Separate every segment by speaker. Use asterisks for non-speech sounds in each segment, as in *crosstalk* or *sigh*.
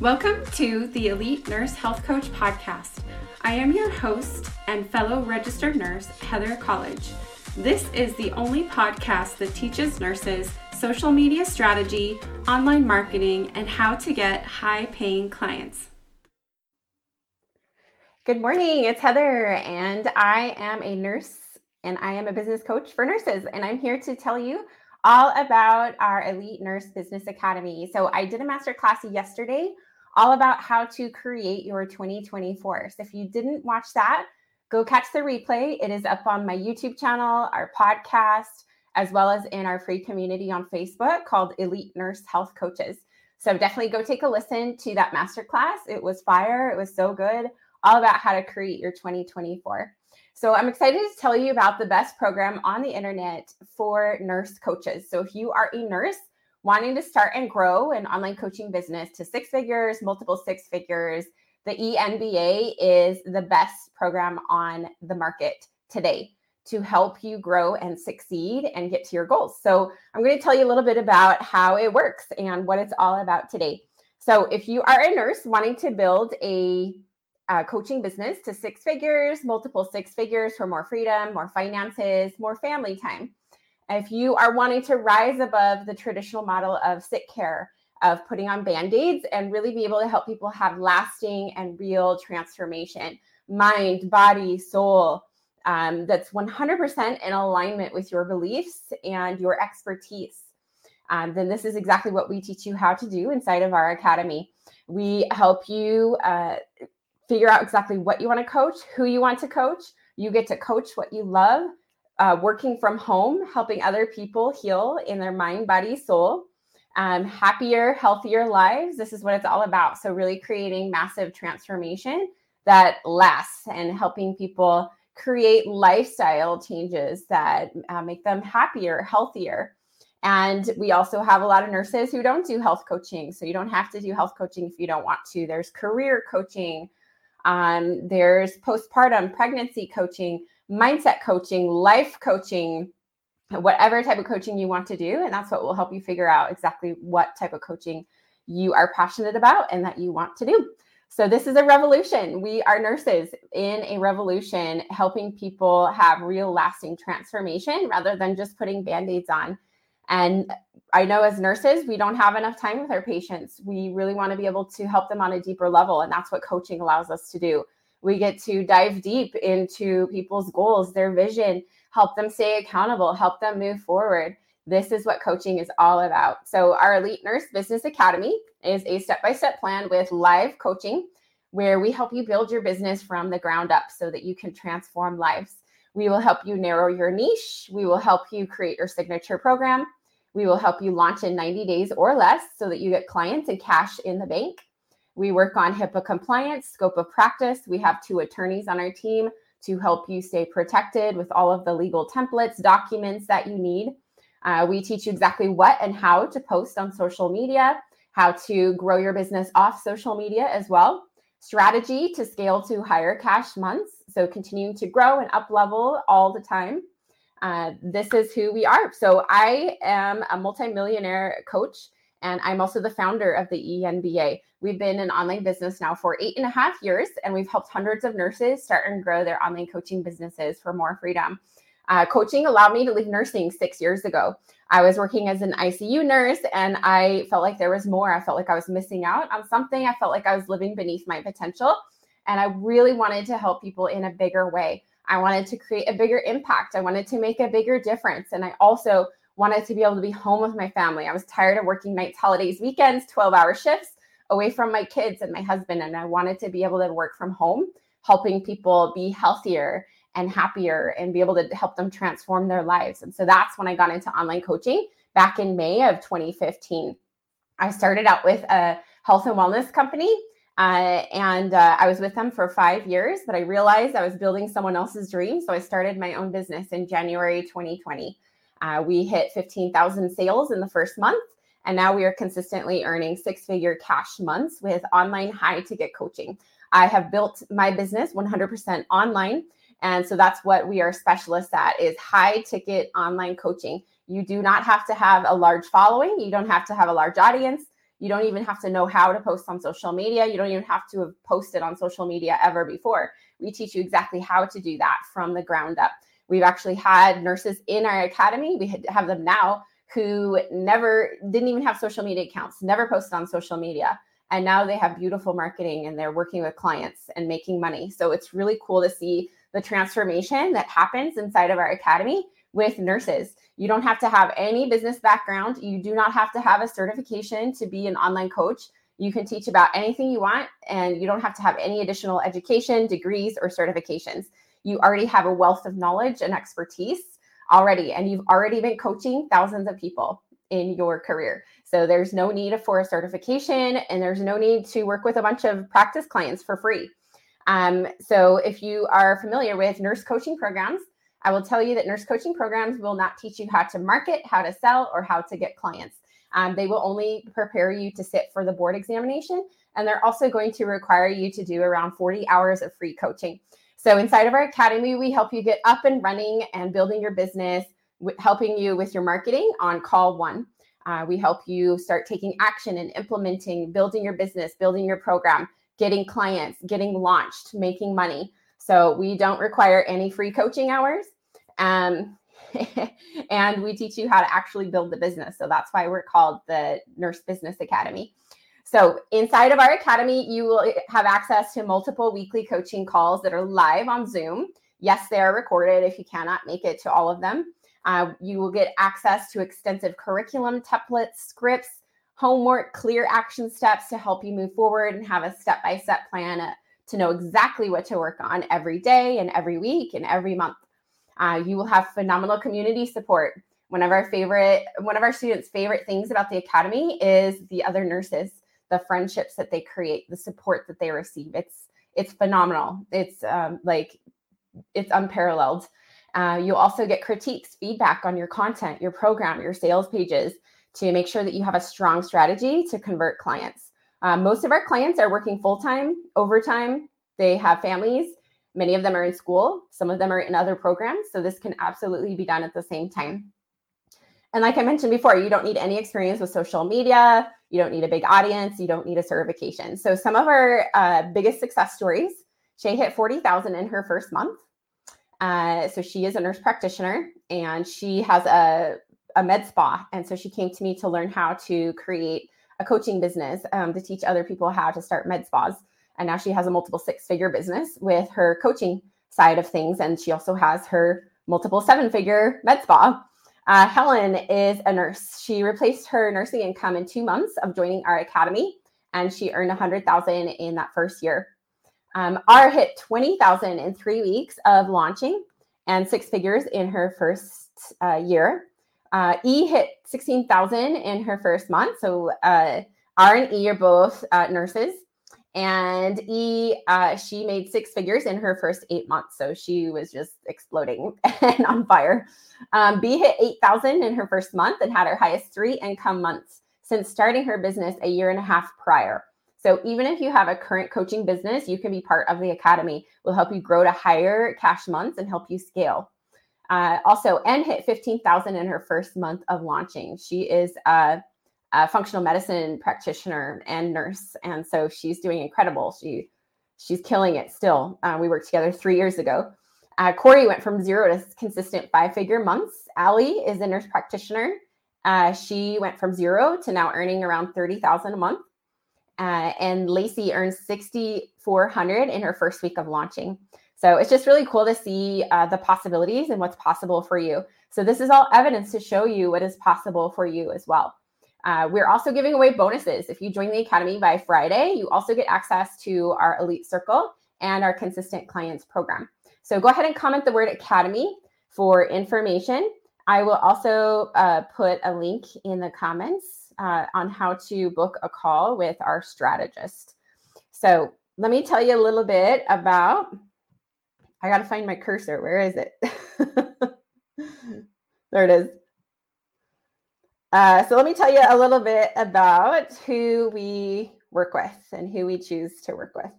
Speaker 1: Welcome to the Elite Nurse Health Coach Podcast. I am your host and fellow registered nurse, Heather Colledge. This is the only podcast that teaches nurses social media strategy, online marketing, and how to get high paying clients.
Speaker 2: Good morning, it's Heather, and I am a nurse and I am a business coach for nurses. And I'm here to tell you all about our Elite Nurse Business Academy. So, I did a master class yesterday all about how to create your 2024. So if you didn't watch that, go catch the replay. It is up on my YouTube channel, our podcast, as well as in our free community on Facebook called Elite Nurse Health Coaches. So definitely go take a listen to that masterclass. It was fire. It was so good. All about how to create your 2024. So I'm excited to tell you about the best program on the internet for nurse coaches. So if you are a nurse wanting to start and grow an online coaching business to six figures, multiple six figures, the ENBA is the best program on the market today to help you grow and succeed and get to your goals. So, I'm going to tell you a little bit about how it works and what it's all about today. So, if you are a nurse wanting to build a, a coaching business to six figures, multiple six figures for more freedom, more finances, more family time, if you are wanting to rise above the traditional model of sick care, of putting on band aids, and really be able to help people have lasting and real transformation mind, body, soul um, that's 100% in alignment with your beliefs and your expertise. Um, then this is exactly what we teach you how to do inside of our academy. We help you uh, figure out exactly what you want to coach, who you want to coach. You get to coach what you love uh, working from home, helping other people heal in their mind, body, soul, um, happier, healthier lives. This is what it's all about. So, really creating massive transformation that lasts and helping people create lifestyle changes that uh, make them happier, healthier. And we also have a lot of nurses who don't do health coaching. So, you don't have to do health coaching if you don't want to. There's career coaching, um, there's postpartum pregnancy coaching mindset coaching, life coaching, whatever type of coaching you want to do. And that's what will help you figure out exactly what type of coaching you are passionate about and that you want to do. So, this is a revolution. We are nurses in a revolution, helping people have real lasting transformation rather than just putting band aids on. And I know as nurses, we don't have enough time with our patients. We really want to be able to help them on a deeper level. And that's what coaching allows us to do. We get to dive deep into people's goals, their vision, help them stay accountable, help them move forward. This is what coaching is all about. So, our Elite Nurse Business Academy is a step by step plan with live coaching where we help you build your business from the ground up so that you can transform lives. We will help you narrow your niche. We will help you create your signature program. We will help you launch in 90 days or less so that you get clients and cash in the bank. We work on HIPAA compliance, scope of practice. We have two attorneys on our team to help you stay protected with all of the legal templates, documents that you need. Uh, we teach you exactly what and how to post on social media, how to grow your business off social media as well, strategy to scale to higher cash months. So continuing to grow and up level all the time. Uh, this is who we are. So I am a multimillionaire coach and I'm also the founder of the ENBA. We've been an online business now for eight and a half years, and we've helped hundreds of nurses start and grow their online coaching businesses for more freedom. Uh, coaching allowed me to leave nursing six years ago. I was working as an ICU nurse and I felt like there was more. I felt like I was missing out on something. I felt like I was living beneath my potential. And I really wanted to help people in a bigger way. I wanted to create a bigger impact. I wanted to make a bigger difference. And I also wanted to be able to be home with my family. I was tired of working nights, holidays, weekends, 12 hour shifts away from my kids and my husband. And I wanted to be able to work from home, helping people be healthier and happier and be able to help them transform their lives. And so that's when I got into online coaching back in May of 2015. I started out with a health and wellness company. Uh, and uh, I was with them for five years, but I realized I was building someone else's dream. So I started my own business in January 2020. Uh, we hit 15,000 sales in the first month. And now we are consistently earning six figure cash months with online high ticket coaching. I have built my business 100% online. And so that's what we are specialists at is high ticket online coaching. You do not have to have a large following. You don't have to have a large audience. You don't even have to know how to post on social media. You don't even have to have posted on social media ever before. We teach you exactly how to do that from the ground up. We've actually had nurses in our academy. We have them now who never didn't even have social media accounts, never posted on social media. And now they have beautiful marketing and they're working with clients and making money. So it's really cool to see the transformation that happens inside of our academy with nurses. You don't have to have any business background. You do not have to have a certification to be an online coach. You can teach about anything you want, and you don't have to have any additional education, degrees, or certifications. You already have a wealth of knowledge and expertise already, and you've already been coaching thousands of people in your career. So there's no need for a certification, and there's no need to work with a bunch of practice clients for free. Um, so if you are familiar with nurse coaching programs, I will tell you that nurse coaching programs will not teach you how to market, how to sell, or how to get clients. Um, they will only prepare you to sit for the board examination. And they're also going to require you to do around 40 hours of free coaching. So, inside of our academy, we help you get up and running and building your business, helping you with your marketing on call one. Uh, we help you start taking action and implementing, building your business, building your program getting clients, getting launched, making money. So we don't require any free coaching hours. Um, *laughs* and we teach you how to actually build the business. So that's why we're called the Nurse Business Academy. So inside of our academy, you will have access to multiple weekly coaching calls that are live on Zoom. Yes, they are recorded if you cannot make it to all of them. Uh, you will get access to extensive curriculum templates, scripts, homework, clear action steps to help you move forward and have a step by step plan uh, to know exactly what to work on every day and every week and every month. Uh, you will have phenomenal community support. One of our favorite, one of our students' favorite things about the academy is the other nurses, the friendships that they create, the support that they receive. It's it's phenomenal. It's um, like it's unparalleled. Uh, you also get critiques, feedback on your content, your program, your sales pages to make sure that you have a strong strategy to convert clients. Um, most of our clients are working full time, overtime. They have families. Many of them are in school. Some of them are in other programs. So this can absolutely be done at the same time. And like I mentioned before, you don't need any experience with social media. You don't need a big audience. You don't need a certification. So some of our uh, biggest success stories, Shay hit 40,000 in her first month. Uh, so she is a nurse practitioner and she has a a med spa. And so she came to me to learn how to create a coaching business um, to teach other people how to start med spas. And now she has a multiple six figure business with her coaching side of things. And she also has her multiple seven figure med spa. Uh, Helen is a nurse. She replaced her nursing income in two months of joining our academy, and she earned 100,000 in that first year. Um, R hit 20,000 in three weeks of launching and six figures in her first uh, year. Uh, e hit 16,000 in her first month. So uh, R and E are both uh, nurses. And E, uh, she made six figures in her first eight months. So she was just exploding *laughs* and on fire. Um, B hit 8,000 in her first month and had her highest three income months since starting her business a year and a half prior. So even if you have a current coaching business, you can be part of the academy. We'll help you grow to higher cash months and help you scale. Uh, also, N hit 15,000 in her first month of launching. She is a, a, functional medicine practitioner and nurse, and so she's doing incredible. She she's killing it still. Uh, we worked together three years ago. Uh, Corey went from zero to consistent five figure months. Allie is a nurse practitioner. Uh, she went from zero to now earning around 30,000 a month. Uh, and Lacey earns 6,400 in her first week of launching. So it's just really cool to see uh, the possibilities and what's possible for you. So this is all evidence to show you what is possible for you as well. Uh, we're also giving away bonuses. If you join the Academy by Friday, you also get access to our Elite Circle and our Consistent Clients program. So go ahead and comment the word Academy for information. I will also uh, put a link in the comments uh, on how to book a call with our strategist. So let me tell you a little bit about I got to find my cursor. Where is it? *laughs* there it is. Uh, so let me tell you a little bit about who we work with and who we choose to work with.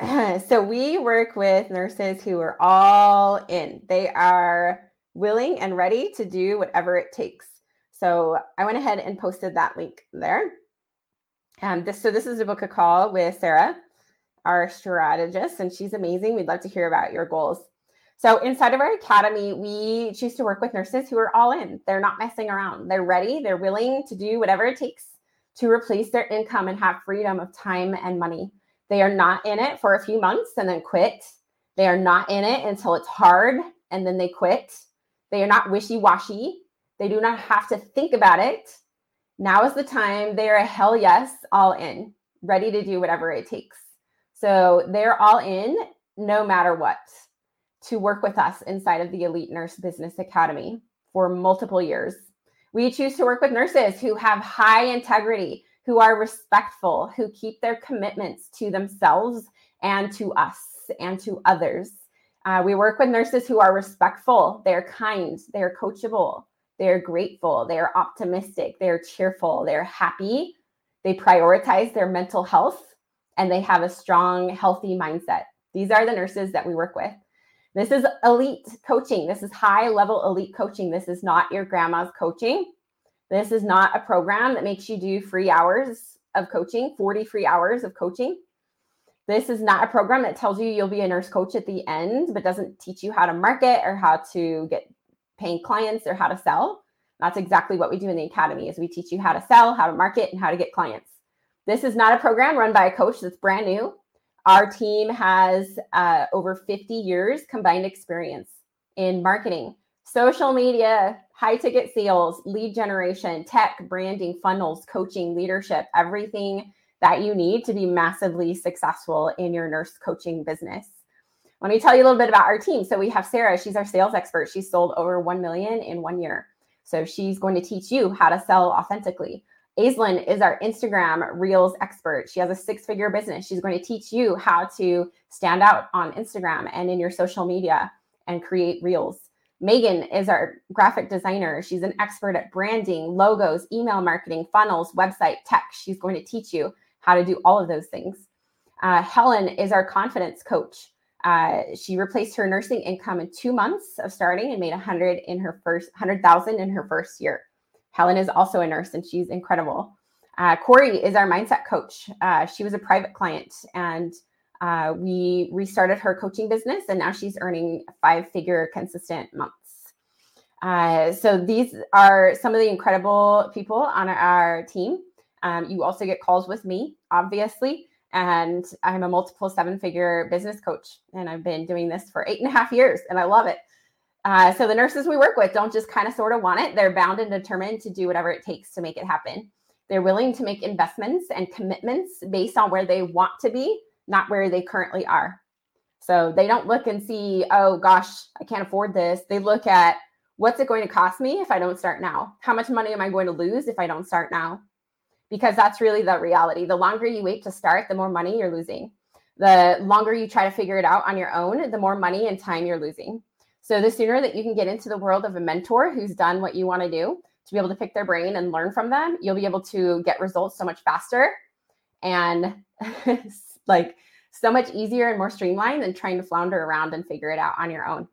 Speaker 2: *laughs* so we work with nurses who are all in. They are willing and ready to do whatever it takes. So I went ahead and posted that link there. And this, so this is a book a call with Sarah, our strategist, and she's amazing. We'd love to hear about your goals. So inside of our academy, we choose to work with nurses who are all in. They're not messing around. They're ready. They're willing to do whatever it takes to replace their income and have freedom of time and money. They are not in it for a few months and then quit. They are not in it until it's hard and then they quit. They are not wishy washy. They do not have to think about it. Now is the time. They are a hell yes, all in, ready to do whatever it takes. So they're all in no matter what to work with us inside of the Elite Nurse Business Academy for multiple years. We choose to work with nurses who have high integrity, who are respectful, who keep their commitments to themselves and to us and to others. Uh, we work with nurses who are respectful, they're kind, they're coachable, they're grateful, they're optimistic, they're cheerful, they're happy, they prioritize their mental health, and they have a strong, healthy mindset. These are the nurses that we work with. This is elite coaching. This is high level elite coaching. This is not your grandma's coaching. This is not a program that makes you do free hours of coaching, 40 free hours of coaching. This is not a program that tells you you'll be a nurse coach at the end, but doesn't teach you how to market or how to get paying clients or how to sell. That's exactly what we do in the academy is we teach you how to sell, how to market, and how to get clients. This is not a program run by a coach that's brand new. Our team has uh, over 50 years combined experience in marketing, social media, high ticket sales, lead generation, tech, branding, funnels, coaching, leadership, everything that you need to be massively successful in your nurse coaching business. Let me tell you a little bit about our team. So we have Sarah, she's our sales expert. She's sold over 1 million in one year. So she's going to teach you how to sell authentically. Aislinn is our Instagram Reels expert. She has a six figure business. She's going to teach you how to stand out on Instagram and in your social media and create Reels. Megan is our graphic designer. She's an expert at branding, logos, email marketing, funnels, website, tech. She's going to teach you how to do all of those things. Uh, Helen is our confidence coach. Uh, she replaced her nursing income in two months of starting and made 100 in her first 100,000 in her first year. Helen is also a nurse and she's incredible. Uh, Corey is our mindset coach. Uh, she was a private client and uh, we restarted her coaching business and now she's earning five figure consistent months. Uh, so these are some of the incredible people on our team. Um, you also get calls with me, obviously, and I'm a multiple seven figure business coach, and I've been doing this for eight and a half years, and I love it. Uh, so the nurses we work with don't just kind of sort of want it; they're bound and determined to do whatever it takes to make it happen. They're willing to make investments and commitments based on where they want to be, not where they currently are. So they don't look and see, oh gosh, I can't afford this. They look at what's it going to cost me if I don't start now? How much money am I going to lose if I don't start now? Because that's really the reality. The longer you wait to start, the more money you're losing. The longer you try to figure it out on your own, the more money and time you're losing. So the sooner that you can get into the world of a mentor who's done what you want to do, to be able to pick their brain and learn from them, you'll be able to get results so much faster and *laughs* like so much easier and more streamlined than trying to flounder around and figure it out on your own.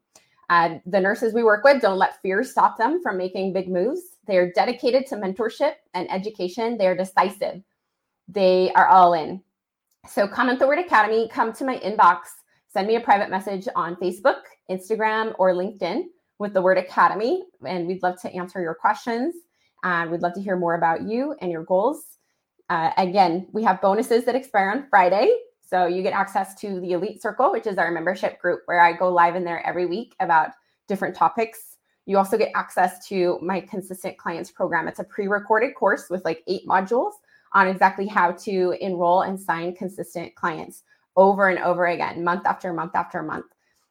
Speaker 2: Uh, the nurses we work with don't let fear stop them from making big moves. They are dedicated to mentorship and education. They are decisive. They are all in. So come the Word Academy, come to my inbox, send me a private message on Facebook, Instagram, or LinkedIn with the Word Academy, and we'd love to answer your questions. And we'd love to hear more about you and your goals. Uh, again, we have bonuses that expire on Friday. So you get access to the Elite Circle, which is our membership group where I go live in there every week about different topics. You also get access to my consistent clients program. It's a pre recorded course with like eight modules on exactly how to enroll and sign consistent clients over and over again, month after month after month.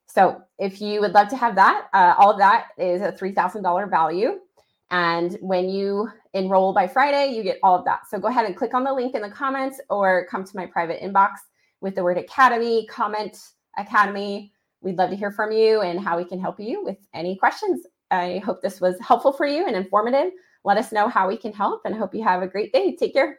Speaker 2: So if you would love to have that, uh, all of that is a $3,000 value. And when you enroll by Friday, you get all of that. So go ahead and click on the link in the comments or come to my private inbox with the word academy, comment academy. We'd love to hear from you and how we can help you with any questions. I hope this was helpful for you and informative. Let us know how we can help and hope you have a great day. Take care.